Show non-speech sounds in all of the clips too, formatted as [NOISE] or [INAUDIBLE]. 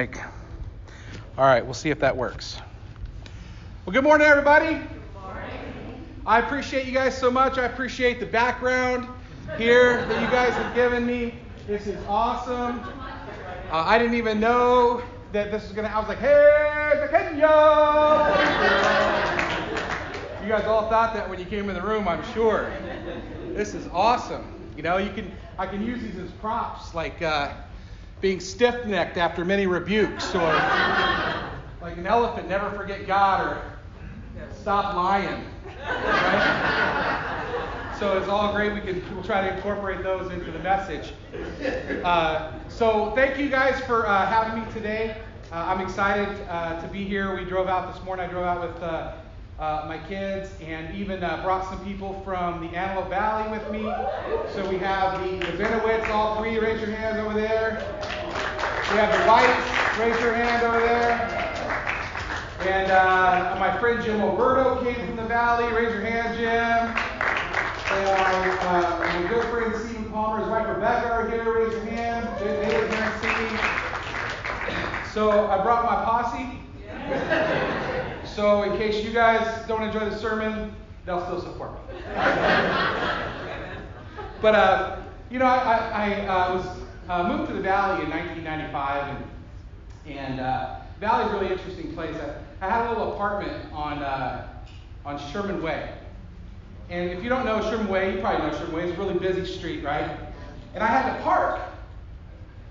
All right, we'll see if that works. Well, good morning, everybody. Good morning. I appreciate you guys so much. I appreciate the background here that you guys have given me. This is awesome. Uh, I didn't even know that this was going to, I was like, hey, Kenya! you guys all thought that when you came in the room, I'm sure. This is awesome. You know, you can, I can use these as props, like, uh, being stiff necked after many rebukes, or like an elephant, never forget God, or stop lying. Right? So it's all great. We can we'll try to incorporate those into the message. Uh, so thank you guys for uh, having me today. Uh, I'm excited uh, to be here. We drove out this morning. I drove out with uh, uh, my kids, and even uh, brought some people from the Antelope Valley with me. So we have the, the Benowitz, all three, raise your hands over there. We have the Whites, raise your hand over there. And uh, my friend Jim Alberto came from the Valley, raise your hand, Jim. And my, uh, my good friend Stephen Palmer, his wife Rebecca are here, raise your hand. They were here and see So I brought my posse. [LAUGHS] So in case you guys don't enjoy the sermon, they'll still support me. [LAUGHS] but uh, you know, I, I, I uh, was uh, moved to the Valley in 1995, and and uh, Valley is a really interesting place. I, I had a little apartment on uh, on Sherman Way, and if you don't know Sherman Way, you probably know Sherman Way. It's a really busy street, right? And I had to park.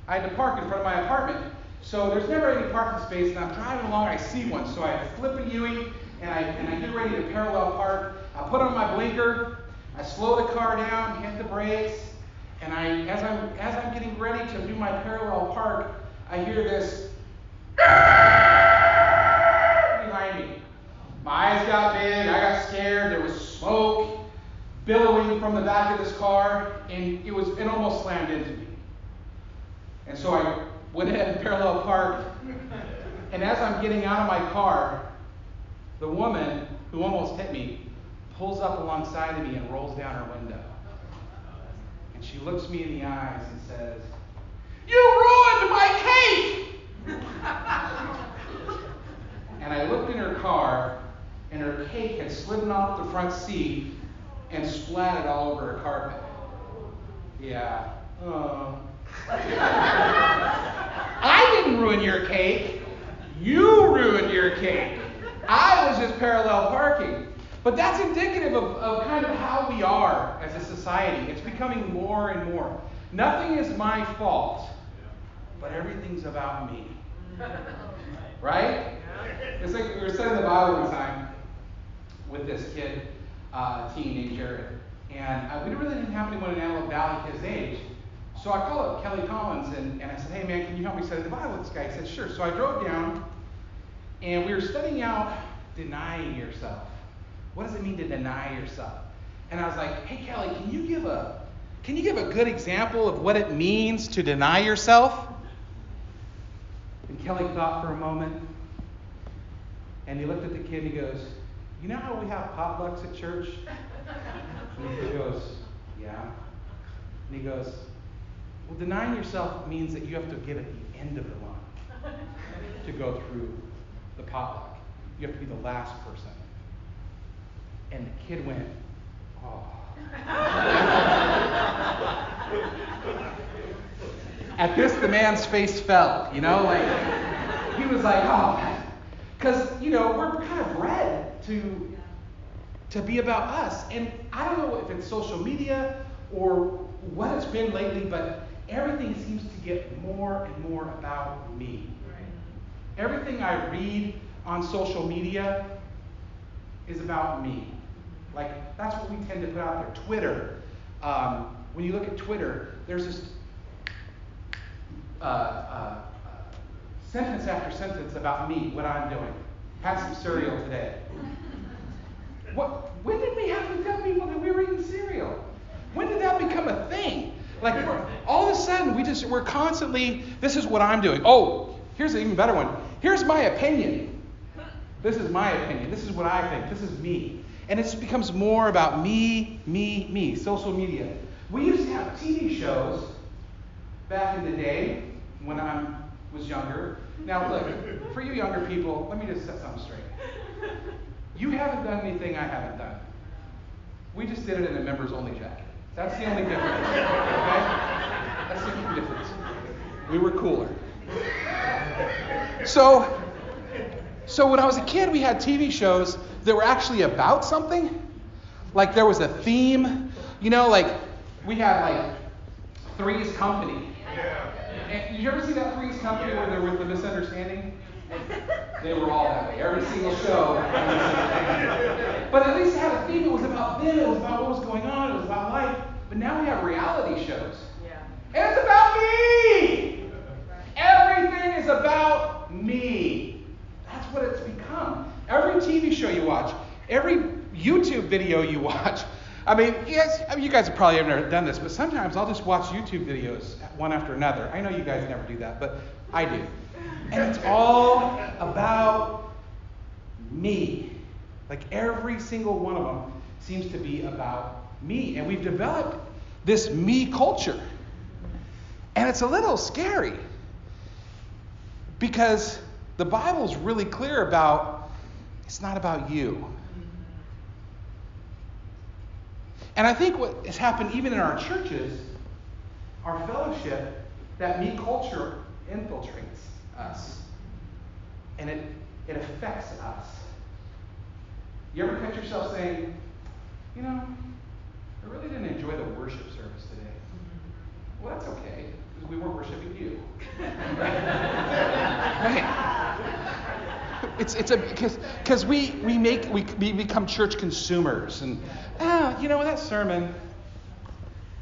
I had to park in front of my apartment. So there's never any parking space, and I'm driving along, I see one. So I flip a U, and I, and I get ready to parallel park. I put on my blinker, I slow the car down, hit the brakes, and I, as I'm, as I'm getting ready to do my parallel park, I hear this behind me. My eyes got big, I got scared, there was smoke billowing from the back of this car, and it was it almost slammed into me. And so I went ahead and parallel parked. And as I'm getting out of my car, the woman who almost hit me pulls up alongside of me and rolls down her window. And she looks me in the eyes and says, You ruined my cake! [LAUGHS] and I looked in her car, and her cake had slidden off the front seat and splatted all over her carpet. Yeah. Oh. [LAUGHS] I didn't ruin your cake. You ruined your cake. I was just parallel parking. But that's indicative of, of kind of how we are as a society. It's becoming more and more. Nothing is my fault, but everything's about me. [LAUGHS] Right? It's like we were studying the Bible one time with this kid, uh, teen named And uh, we really didn't have anyone in Antelope Valley his age. So I called up Kelly Collins and, and I said, hey man, can you help me study the Bible with this guy? He said, sure. So I drove down and we were studying out denying yourself. What does it mean to deny yourself? And I was like, hey Kelly, can you give a can you give a good example of what it means to deny yourself? And Kelly thought for a moment and he looked at the kid and he goes, You know how we have potlucks at church? And he goes, Yeah. And he goes, well, denying yourself means that you have to get at the end of the line to go through the potluck. You have to be the last person. And the kid went, oh. At this, the man's face fell, you know, like, he was like, oh, because, you know, we're kind of bred to, to be about us. And I don't know if it's social media or what it's been lately, but everything seems to get more and more about me. Everything I read on social media is about me. Like, that's what we tend to put out there. Twitter. Um, when you look at Twitter, there's this uh, uh, sentence after sentence about me, what I'm doing. Had some cereal today. What, when did we have to tell people that we were eating cereal? When did that become a thing? Like all of a sudden we just we're constantly this is what I'm doing. Oh, here's an even better one. Here's my opinion. This is my opinion. This is what I think. This is me. And it just becomes more about me, me, me. Social media. We used to have TV shows back in the day when I'm was younger. Now, look, for you younger people, let me just set something straight. You haven't done anything I haven't done. We just did it in a members only jacket. That's the only difference. Okay? That's the only difference. We were cooler. So, so when I was a kid, we had TV shows that were actually about something. Like there was a theme. You know, like we had like Three's Company. And did you ever see that Three's Company where there was the misunderstanding? [LAUGHS] They were all that way. Every single show. but at least it had a theme. It was about them. It was about what was going on. It was about life. But now we have reality shows. Yeah. And it's about me. Everything is about me. That's what it's become. Every TV show you watch, every YouTube video you watch. I mean, yes, I mean, you guys have probably never done this, but sometimes I'll just watch YouTube videos one after another. I know you guys never do that, but I do. And it's all about me. Like every single one of them seems to be about me. And we've developed this me culture. And it's a little scary because the Bible's really clear about it's not about you. And I think what has happened even in our churches, our fellowship, that me culture infiltrates us. And it, it affects us. You ever catch yourself saying, you know, I really didn't enjoy the worship service today. Well, that's okay, because we weren't worshiping you. [LAUGHS] right? It's, it's a because we, we make we, we become church consumers and ah you know that sermon.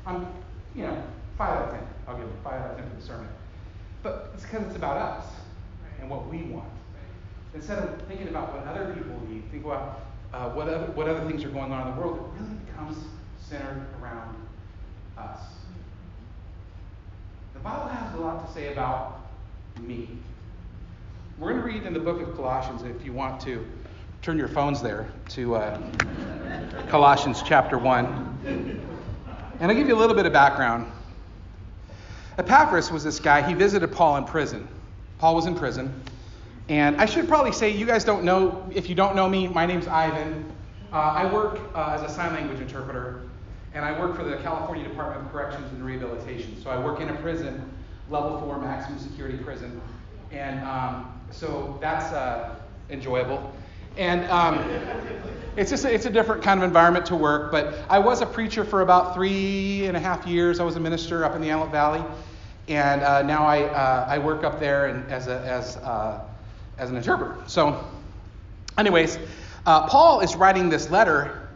I'm you know five out of ten. I'll give it five out of ten for the sermon. But it's because it's about us and what we want. Instead of thinking about what other people need think about uh, what other what other things are going on in the world it really becomes centered around us. the Bible has a lot to say about me we're going to read in the book of Colossians, if you want to turn your phones there to uh, Colossians chapter 1. And I'll give you a little bit of background. Epaphras was this guy, he visited Paul in prison. Paul was in prison. And I should probably say, you guys don't know, if you don't know me, my name's Ivan. Uh, I work uh, as a sign language interpreter, and I work for the California Department of Corrections and Rehabilitation. So I work in a prison, level four maximum security prison. And um, so that's uh, enjoyable. And um, it's just a, it's a different kind of environment to work. But I was a preacher for about three and a half years. I was a minister up in the Antelope Valley, and uh, now I uh, I work up there and as a, as uh, as an interpreter. So, anyways, uh, Paul is writing this letter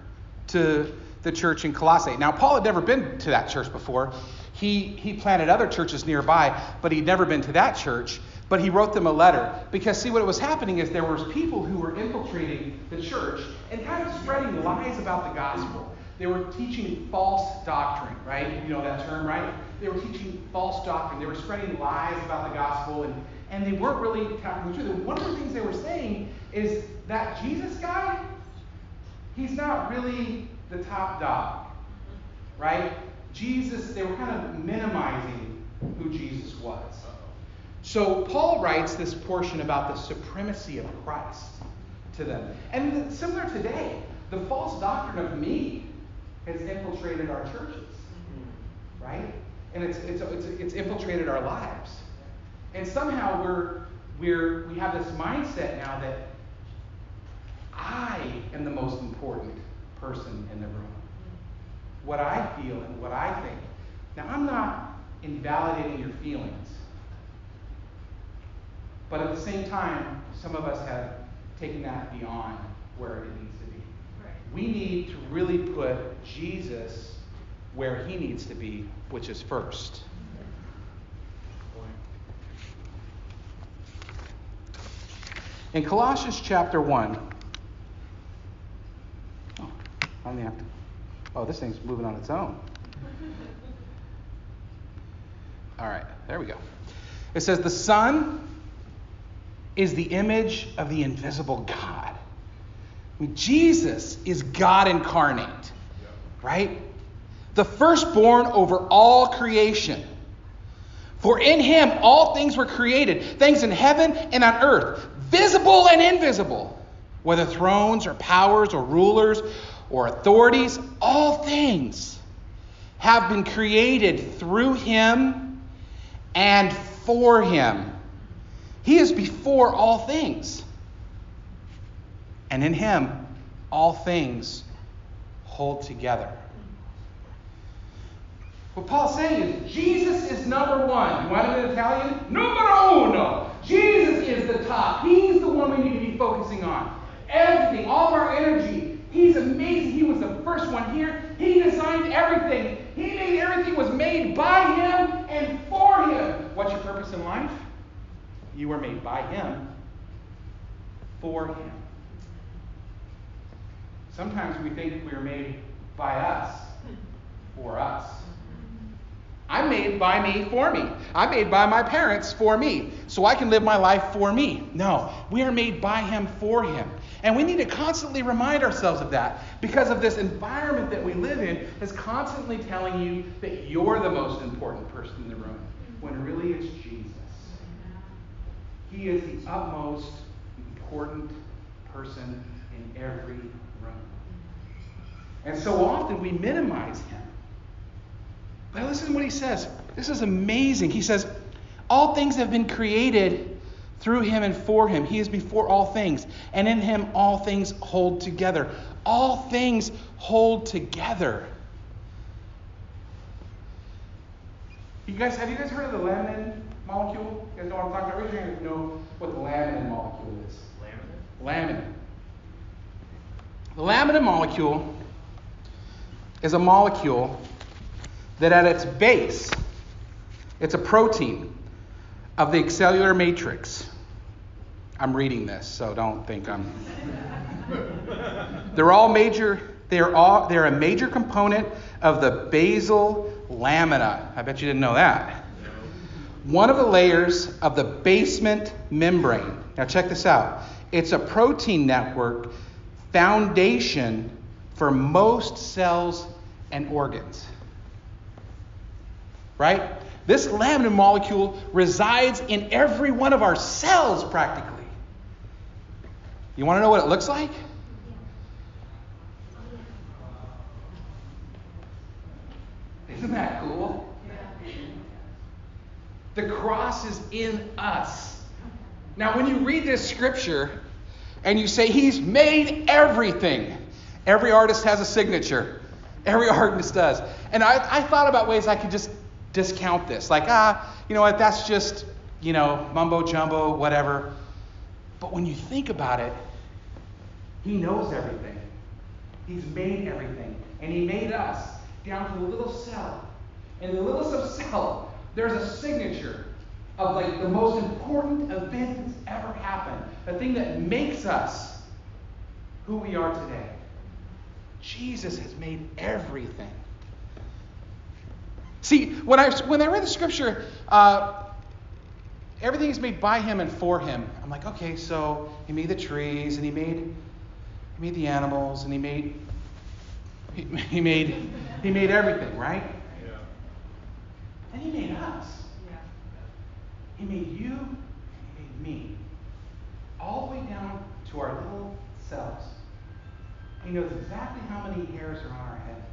to the church in Colossae. Now, Paul had never been to that church before. He he planted other churches nearby, but he'd never been to that church. But he wrote them a letter. Because see what was happening is there was people who were infiltrating the church and kind of spreading lies about the gospel. They were teaching false doctrine right? You know that term right? They were teaching false doctrine. They were spreading lies about the gospel and and they weren't really telling the truth. And one of the things they were saying is that jesus guy he's not really the top dog right jesus they were kind of minimizing who jesus was so Paul writes this portion about the supremacy of Christ to them. And similar today, the false doctrine of me has infiltrated our churches, mm-hmm. right? And it's, it's, it's, it's infiltrated our lives. And somehow we're, we're, we have this mindset now that I am the most important person in the room. What I feel and what I think. Now, I'm not invalidating your feelings. But at the same time, some of us have taken that beyond where it needs to be. Right. We need to really put Jesus where he needs to be, which is first. In Colossians chapter 1, oh, finally have to, oh, this thing's moving on its own. All right, there we go. It says, The Son is the image of the invisible God. I mean, Jesus is God incarnate, right? The firstborn over all creation. For in him all things were created, things in heaven and on earth, visible and invisible, whether thrones or powers or rulers or authorities, all things have been created through him and for him. He is before all things. And in him all things hold together. What Paul's saying is Jesus is number one. You want it in Italian? Numero uno. Jesus is the top. He's the one we need to be focusing on. Everything, all of our energy. He's amazing. He was the first one here. He designed everything. He made everything was made by him and for him. What's your purpose in life? You were made by him for him. Sometimes we think we are made by us for us. I'm made by me for me. I'm made by my parents for me, so I can live my life for me. No, we are made by Him for Him. And we need to constantly remind ourselves of that because of this environment that we live in is constantly telling you that you're the most important person in the room, when really it's Jesus. He is the utmost important person in every room. And so often we minimize Him. But listen to what he says. This is amazing. He says, All things have been created through him and for him. He is before all things, and in him all things hold together. All things hold together. You guys, have you guys heard of the laminin molecule? You guys know what I'm talking about? Raise your hand if you know what the laminin molecule is. Laminin. Laminin. The laminin molecule is a molecule that at its base, it's a protein of the cellular matrix. I'm reading this, so don't think I'm. they're all major. They're all. They're a major component of the basal lamina. I bet you didn't know that. One of the layers of the basement membrane. Now check this out. It's a protein network foundation for most cells and organs right? This laminin molecule resides in every one of our cells practically. You want to know what it looks like? Isn't that cool? The cross is in us. Now, when you read this scripture and you say, He's made everything, every artist has a signature. Every [LAUGHS] artist does. And I, I thought about ways I could just discount this. Like, ah, you know what, that's just, you know, mumbo jumbo, whatever. But when you think about it, He knows everything. He's made everything. And He made us down to the little cell. In the little cell, there's a signature of like the most important event that's ever happened. The thing that makes us who we are today. Jesus has made everything. See, when I, when I read the scripture, uh, everything is made by him and for him. I'm like, okay, so he made the trees and he made, made the animals and he made, he, he made, he made everything, right? Yeah. And he made us. Yeah. He made you he made me. All the way down to our little selves. He knows exactly how many hairs are on our head.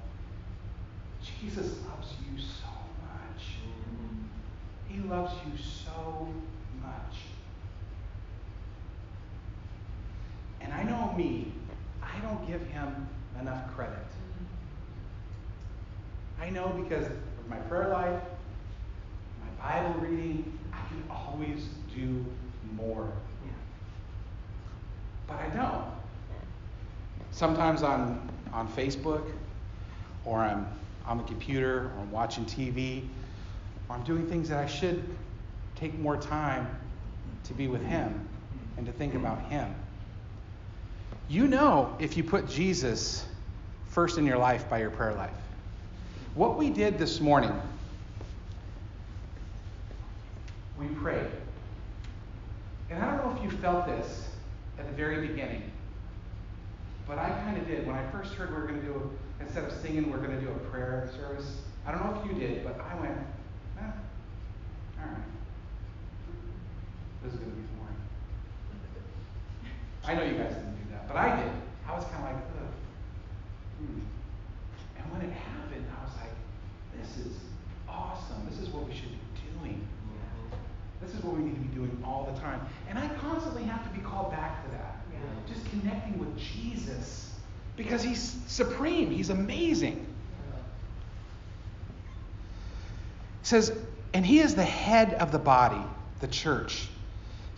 Jesus loves you so much. he loves you so much. And I know me, I don't give him enough credit. I know because of my prayer life, my Bible reading, I can always do more. But I don't. Sometimes on, on Facebook, or I'm on the computer, or I'm watching TV, or I'm doing things that I should take more time to be with Him and to think about Him. You know if you put Jesus first in your life by your prayer life. What we did this morning, we prayed. And I don't know if you felt this at the very beginning, but I kind of did. When I first heard we were going to do, instead of singing, we're going to do a prayer service. I don't know if you did, but I went, all this is going to be boring. I know you guys didn't but I did. I was kind of like, ugh. Hmm. And when it happened, I was like, this is awesome. This is what we should be doing. This is what we need to be doing all the time. And I constantly have to be called back to that. Yeah. Just connecting with Jesus. Because he's supreme, he's amazing. It says, and he is the head of the body, the church.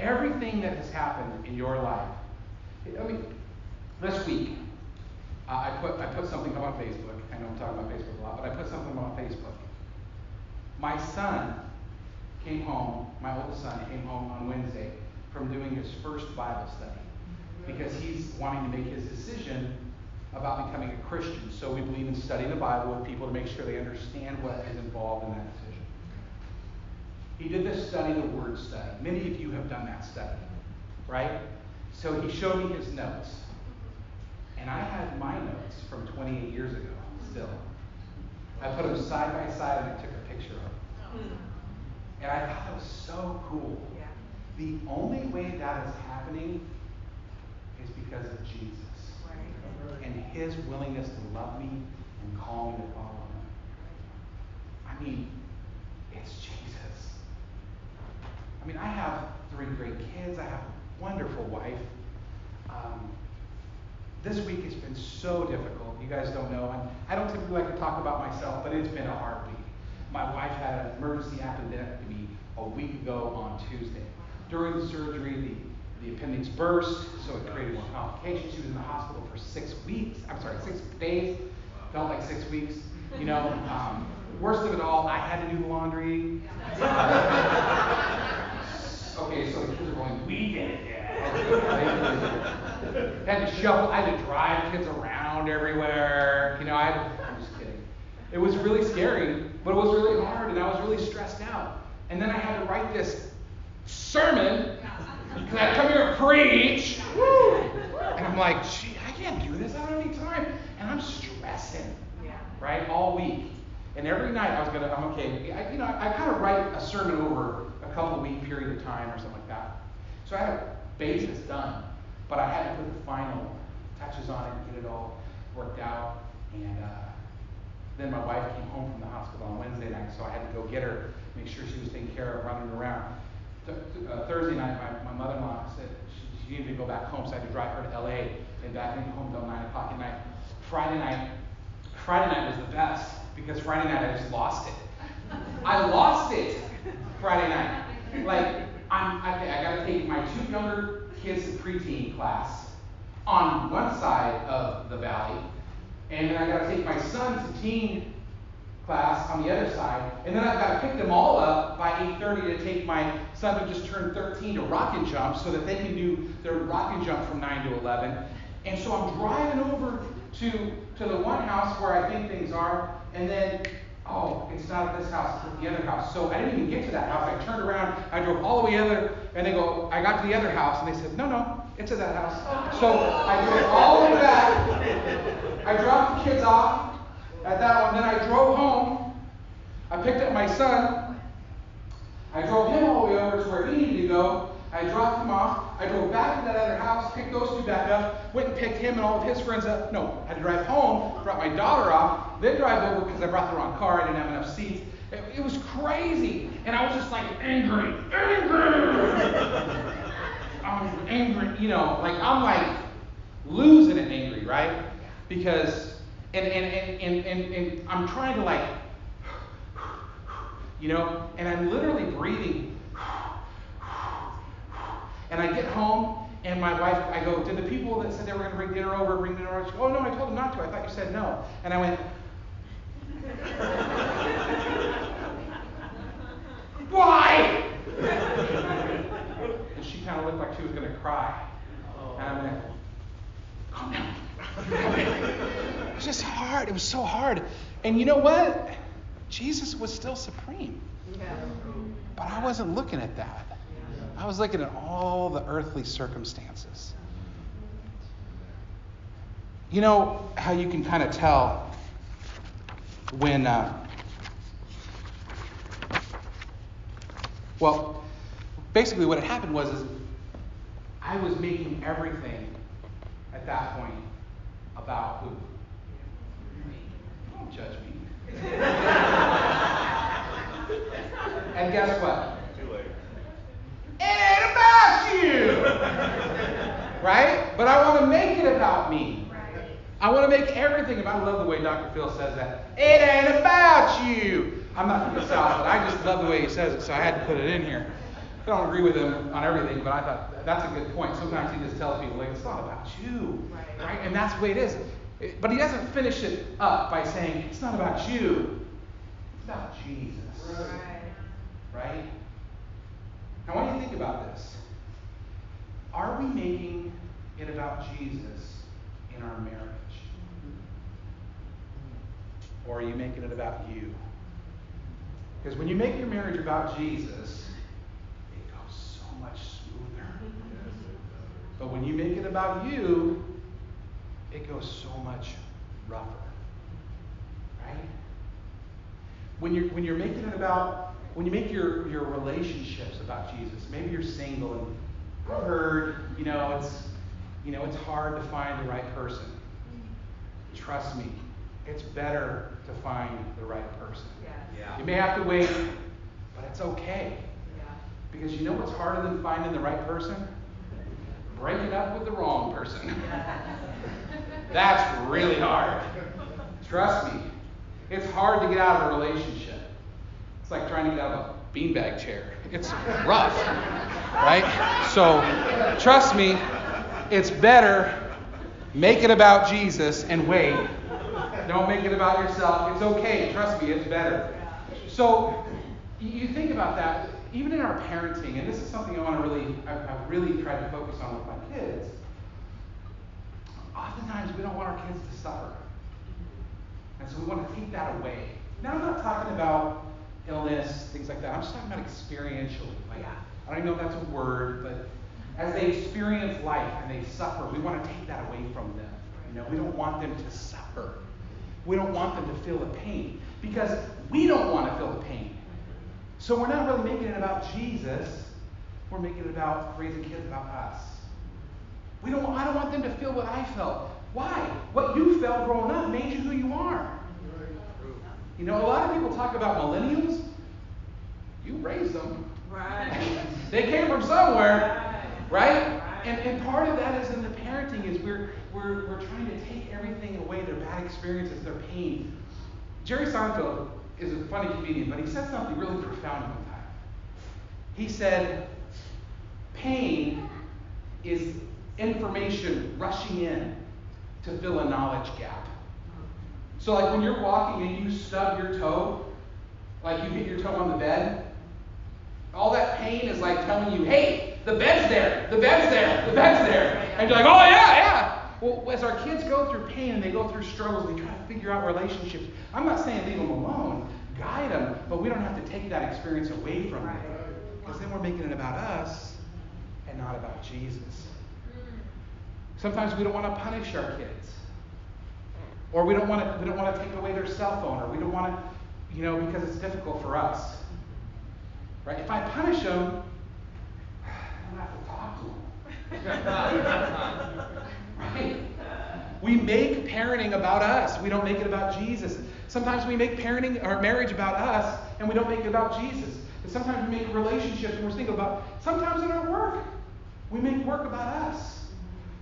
Everything that has happened in your life. I mean, this week, uh, I put I put something up on Facebook. I know I'm talking about Facebook a lot, but I put something up on Facebook. My son came home, my oldest son came home on Wednesday from doing his first Bible study because he's wanting to make his decision about becoming a Christian. So we believe in studying the Bible with people to make sure they understand what is involved in that. He did this study, the Word study. Many of you have done that study, right? So he showed me his notes. And I had my notes from 28 years ago still. I put them side by side and I took a picture of them. Hmm. And I thought that was so cool. Yeah. The only way that is happening is because of Jesus right. and his willingness to love me and call me to follow him. I mean, it's Jesus. I mean, I have three great kids. I have a wonderful wife. Um, this week has been so difficult. You guys don't know. I, I don't typically like to talk about myself, but it's been a hard week. My wife had an emergency appendectomy a week ago on Tuesday. During the surgery, the, the appendix burst, so it created more complications. She was in the hospital for six weeks. I'm sorry, six days. Felt like six weeks. You know, um, worst of it all, I had to do the laundry. [LAUGHS] okay, so the kids are going, we did it, Dad. [LAUGHS] had to shuffle, I had to drive kids around everywhere. You know, I, I'm just kidding. It was really scary, but it was really hard, and I was really stressed out. And then I had to write this sermon because I come here and preach. And I'm like, gee, I can't do this. I don't have any time. And I'm stressing, right, all week. And every night I was gonna, I'm okay. I, you know, I, I kind of write a sermon over a couple of week period of time or something like that. So I had a basis done. But I had to put the final touches on it and get it all worked out. And uh, then my wife came home from the hospital on Wednesday night, so I had to go get her, make sure she was taken care of, running around. Th- uh, Thursday night, my, my mother-in-law said she, she, needed to go back home, so I had to drive her to LA and back home until 9 o'clock at night. Friday night, Friday night was the best because Friday night I just lost it. I lost it Friday night. Like, I'm, I, I got to take my two younger kids in preteen class on one side of the valley, and then I got to take my son to teen class on the other side, and then I've got to pick them all up by 8:30 to take my son who just turned 13 to rock and jump so that they can do their rock and jump from 9 to 11. And so I'm driving over to to the one house where I think things are, and then oh, it's not at this house, it's at the other house. So I didn't even get to that house. I turned around, I drove all the way other, and they go, I got to the other house, and they said, no, no, it's at that house. So I drove all the way back. I dropped the kids off at that one. Then I drove home. I picked up my son. I drove him all the way over to where he needed to go. I dropped him off. I drove back to that other house, picked those two back up, went and picked him and all of his friends up. No, I had to drive home, drop my daughter off, then drive over because I brought the wrong car. I didn't have enough seats. It, it was crazy. And I was just like angry, angry. I was angry, you know, like I'm like losing it angry, right? Because, and, and, and, and, and, and I'm trying to like, [SIGHS] you know, and I'm literally breathing and I get home, and my wife, I go, did the people that said they were going to bring dinner over bring dinner over? She goes, oh, no, I told them not to. I thought you said no. And I went, [LAUGHS] why? And she kind of looked like she was going to cry. And I'm like, calm down. [LAUGHS] it was just hard. It was so hard. And you know what? Jesus was still supreme. But I wasn't looking at that. I was looking at all the earthly circumstances. You know how you can kind of tell when, uh, well, basically what had happened was is I was making everything at that point about who? Don't judge me. [LAUGHS] and guess what? Too late. It ain't about [LAUGHS] you. right? But I want to make it about me. Right. I want to make everything about. I love the way Dr. Phil says that. It ain't about you. I'm not from the South, but I just love the way he says it, so I had to put it in here. I don't agree with him on everything, but I thought that's a good point. Sometimes he just tells people, like, it's not about you. Right. right? And that's the way it is. But he doesn't finish it up by saying, it's not about you. It's about Jesus. Right? Now, what do you think about this? Are we making it about Jesus in our marriage? Or are you making it about you? Because when you make your marriage about Jesus, it goes so much smoother. But when you make it about you, it goes so much rougher. Right? When you're when you're making it about when you make your, your relationships about Jesus, maybe you're single and heard, you know, it's you know, it's hard to find the right person. Trust me, it's better to find the right person. Yeah. You may have to wait, but it's okay. Because you know what's harder than finding the right person? Breaking up with the wrong person. [LAUGHS] That's really hard. Trust me. It's hard to get out of a relationship. It's like trying to get out of a beanbag chair. It's rough. Right? So, trust me, it's better make it about Jesus and wait. Don't make it about yourself. It's okay. Trust me, it's better. So, you think about that, even in our parenting, and this is something I want to really, I've, really tried to focus on with my kids. Oftentimes, we don't want our kids to suffer. And so we want to take that away. Now, I'm not talking about illness, things like that. I'm just talking about experientially. Like. I don't know if that's a word, but as they experience life and they suffer, we want to take that away from them. You know, we don't want them to suffer. We don't want them to feel the pain because we don't want to feel the pain. So we're not really making it about Jesus. We're making it about raising kids about us. We don't. I don't want them to feel what I felt. Why? What you felt growing up made you who you are. You know, a lot of people talk about millennials. You raised them. Right. They came from somewhere, right? And, and part of that is in the parenting is we're, we're, we're trying to take everything away, their bad experiences, their pain. Jerry Seinfeld is a funny comedian, but he said something really profound one time. He said, pain is information rushing in to fill a knowledge gap. So like when you're walking and you stub your toe, like you hit your toe on the bed, all that pain is like telling you, hey, the bed's there, the bed's there, the bed's there. And you're like, oh yeah, yeah. Well, as our kids go through pain and they go through struggles, they try to figure out relationships. I'm not saying leave them alone, guide them, but we don't have to take that experience away from them. Because then we're making it about us and not about Jesus. Sometimes we don't want to punish our kids. Or we don't want to we don't want to take away their cell phone, or we don't want to, you know, because it's difficult for us. Right? If I punish them, I don't have to talk to them. [LAUGHS] right? We make parenting about us. We don't make it about Jesus. Sometimes we make parenting or marriage about us and we don't make it about Jesus. And sometimes we make relationships and we're thinking about sometimes in our work. We make work about us.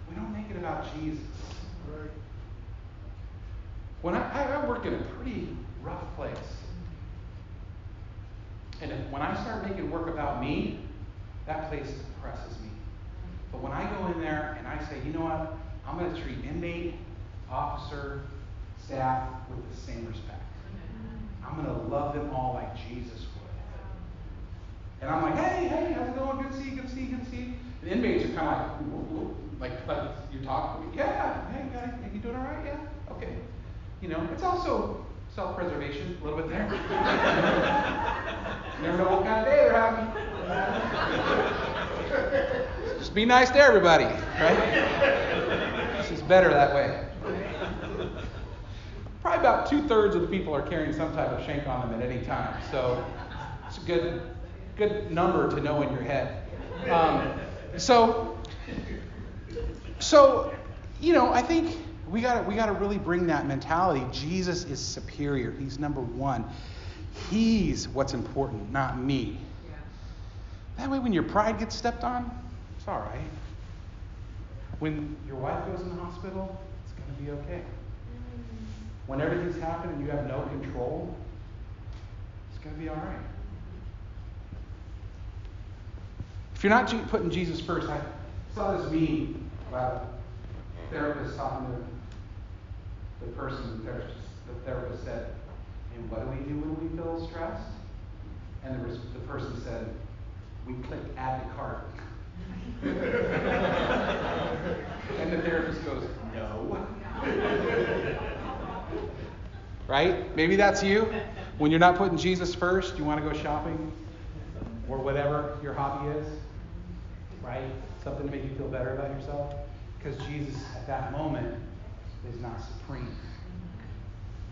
We don't make it about Jesus. When I, I, I work in a pretty rough place. And when I start making work about me, that place depresses me. But when I go in there and I say, you know what, I'm going to treat inmate, officer, staff with the same respect. I'm going to love them all like Jesus would. And I'm like, hey, hey, how's it going? Good to see you, good to see you, good to see you. The inmates are kind of like, like, like you talk, yeah, hey, guy, you doing all right? Yeah, okay. You know, it's also self-preservation a little bit there. you [LAUGHS] never know what kind of day they're having. [LAUGHS] Just be nice to everybody, right? This is better that way. Probably about two thirds of the people are carrying some type of shank on them at any time, so it's a good, good number to know in your head. Um, so, so, you know, I think we got we got to really bring that mentality. Jesus is superior. He's number one. He's what's important, not me. Yeah. That way, when your pride gets stepped on, it's all right. When your wife goes in the hospital, it's going to be okay. When everything's happening and you have no control, it's going to be all right. If you're not putting Jesus first, I saw this meme about a therapist talking to the person, the therapist, the therapist said, and what do we do when we feel stressed? And the, the person said, we click add to cart. [LAUGHS] and the therapist goes, no. [LAUGHS] right? Maybe that's you. When you're not putting Jesus first, you want to go shopping or whatever your hobby is, right? Something to make you feel better about yourself. Because Jesus, at that moment, is not supreme.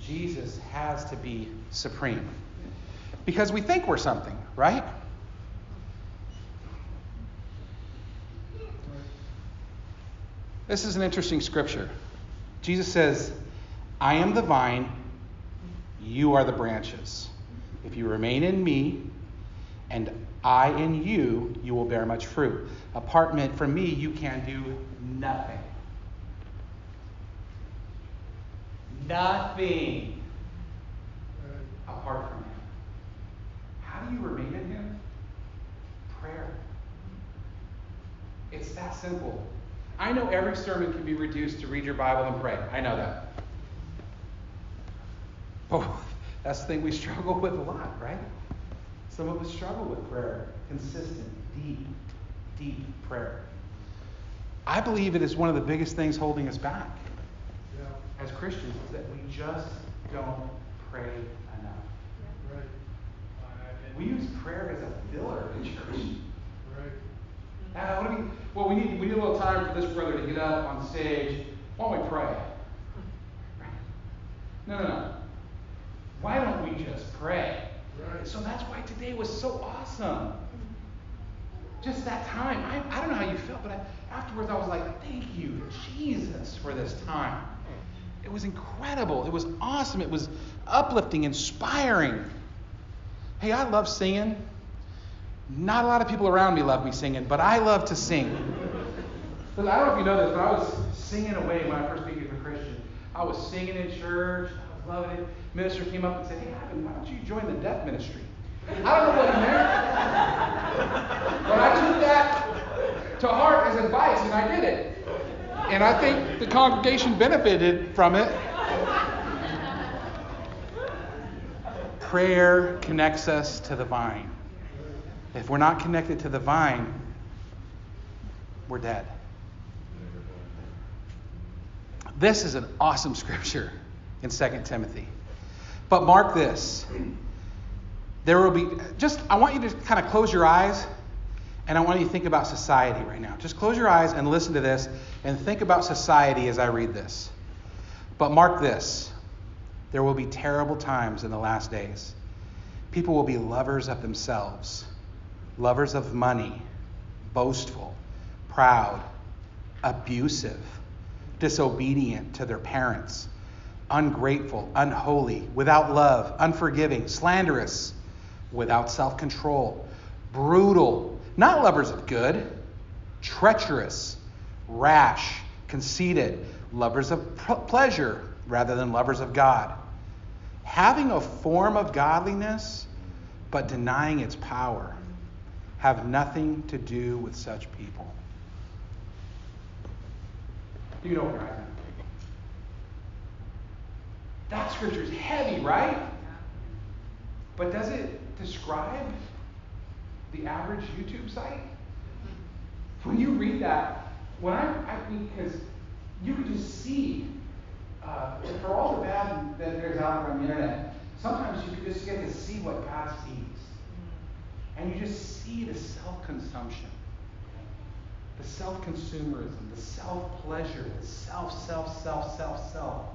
Jesus has to be supreme. Because we think we're something, right? This is an interesting scripture. Jesus says, I am the vine, you are the branches. If you remain in me, and I in you, you will bear much fruit. Apart from me, you can do nothing. Nothing apart from Him. How do you remain in Him? Prayer. It's that simple. I know every sermon can be reduced to read your Bible and pray. I know that. Oh, [LAUGHS] that's the thing we struggle with a lot, right? Some of us struggle with prayer. Consistent, deep, deep prayer. I believe it is one of the biggest things holding us back as Christians is that we just don't pray enough. Right. We use prayer as a filler in church. Right. Uh, what do we, well, we need, we need a little time for this brother to get up on stage. Why don't we pray? No, no, no. Why don't we just pray? Right. So that's why today was so awesome. Just that time. I, I don't know how you felt, but I, afterwards I was like, thank you, Jesus, for this time. It was incredible. It was awesome. It was uplifting, inspiring. Hey, I love singing. Not a lot of people around me love me singing, but I love to sing. I don't know if you know this, but I was singing away when I first became a Christian. I was singing in church. I was loving it. Minister came up and said, Hey, Ivan, why don't you join the deaf ministry? I don't know what he meant. but I took that to heart as advice, and I did it. And I think the congregation benefited from it. Prayer connects us to the vine. If we're not connected to the vine, we're dead. This is an awesome scripture in 2 Timothy. But mark this. There will be, just, I want you to kind of close your eyes and I want you to think about society right now. Just close your eyes and listen to this and think about society as I read this. But mark this there will be terrible times in the last days. People will be lovers of themselves, lovers of money, boastful, proud, abusive, disobedient to their parents, ungrateful, unholy, without love, unforgiving, slanderous, without self control, brutal not lovers of good, treacherous, rash, conceited, lovers of pleasure rather than lovers of God, having a form of godliness but denying its power, have nothing to do with such people. You know what I'm That scripture is heavy, right? But does it describe the average YouTube site? when you read that, when I, I mean, because you can just see, uh, for all the bad that there's out there on the internet, sometimes you can just get to see what God sees. And you just see the self consumption, the self consumerism, the self pleasure, the self, self, self, self, self.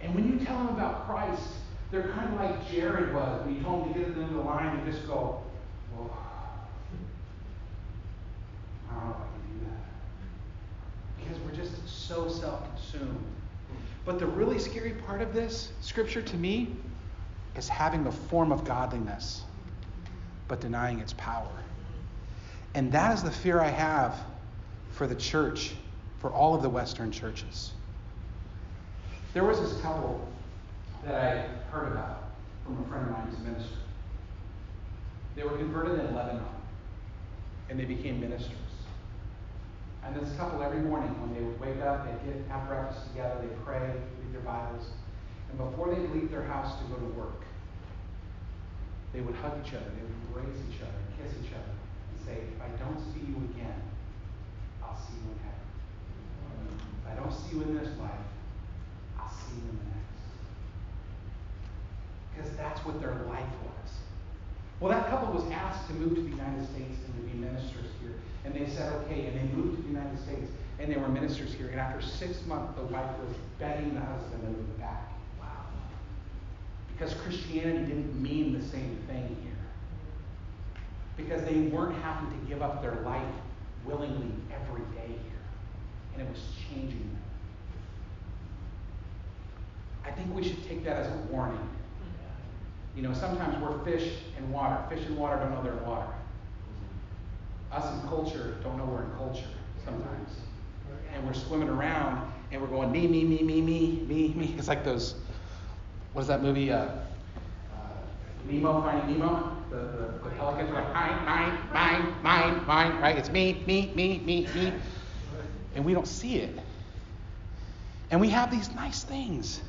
And when you tell them about Christ, they're kind of like Jared was when he told him to get to the end of the line and just go, Whoa. I don't know if I can do that. Because we're just so self consumed. But the really scary part of this scripture to me is having the form of godliness, but denying its power. And that is the fear I have for the church, for all of the Western churches. There was this couple that I heard about from a friend of mine who's a minister. They were converted in Lebanon, and they became ministers. And this couple, every morning, when they would wake up, they'd get have breakfast together, they'd pray, read their Bibles, and before they'd leave their house to go to work, they would hug each other, they would embrace each other, kiss each other, and say, If I don't see you again, I'll see you in heaven. If I don't see you in this life, I'll see you in the next. Because that's what their life was. Well, that couple was asked to move to the United States and to be ministers here. And they said, okay. And they moved to the United States and they were ministers here. And after six months, the wife was begging the husband to move back. Wow. Because Christianity didn't mean the same thing here. Because they weren't having to give up their life willingly every day here. And it was changing them. I think we should take that as a warning. You know, sometimes we're fish in water. Fish in water don't know they're in water. Us in culture don't know we're in culture sometimes. And we're swimming around and we're going me, me, me, me, me, me, me. [LAUGHS] It's like those, what is that movie? Uh, uh, Nemo, Finding Nemo? The, the, the pelicans are like, mine, mine, mine, mine, mine, right? It's me, me, me, me, me. And we don't see it. And we have these nice things.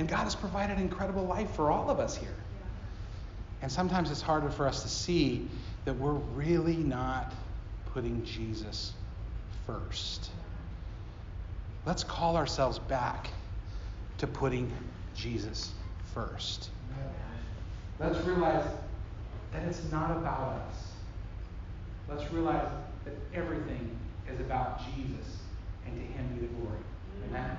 And God has provided incredible life for all of us here. And sometimes it's harder for us to see that we're really not putting Jesus first. Let's call ourselves back to putting Jesus first. Let's realize that it's not about us. Let's realize that everything is about Jesus and to Him be the glory. Amen.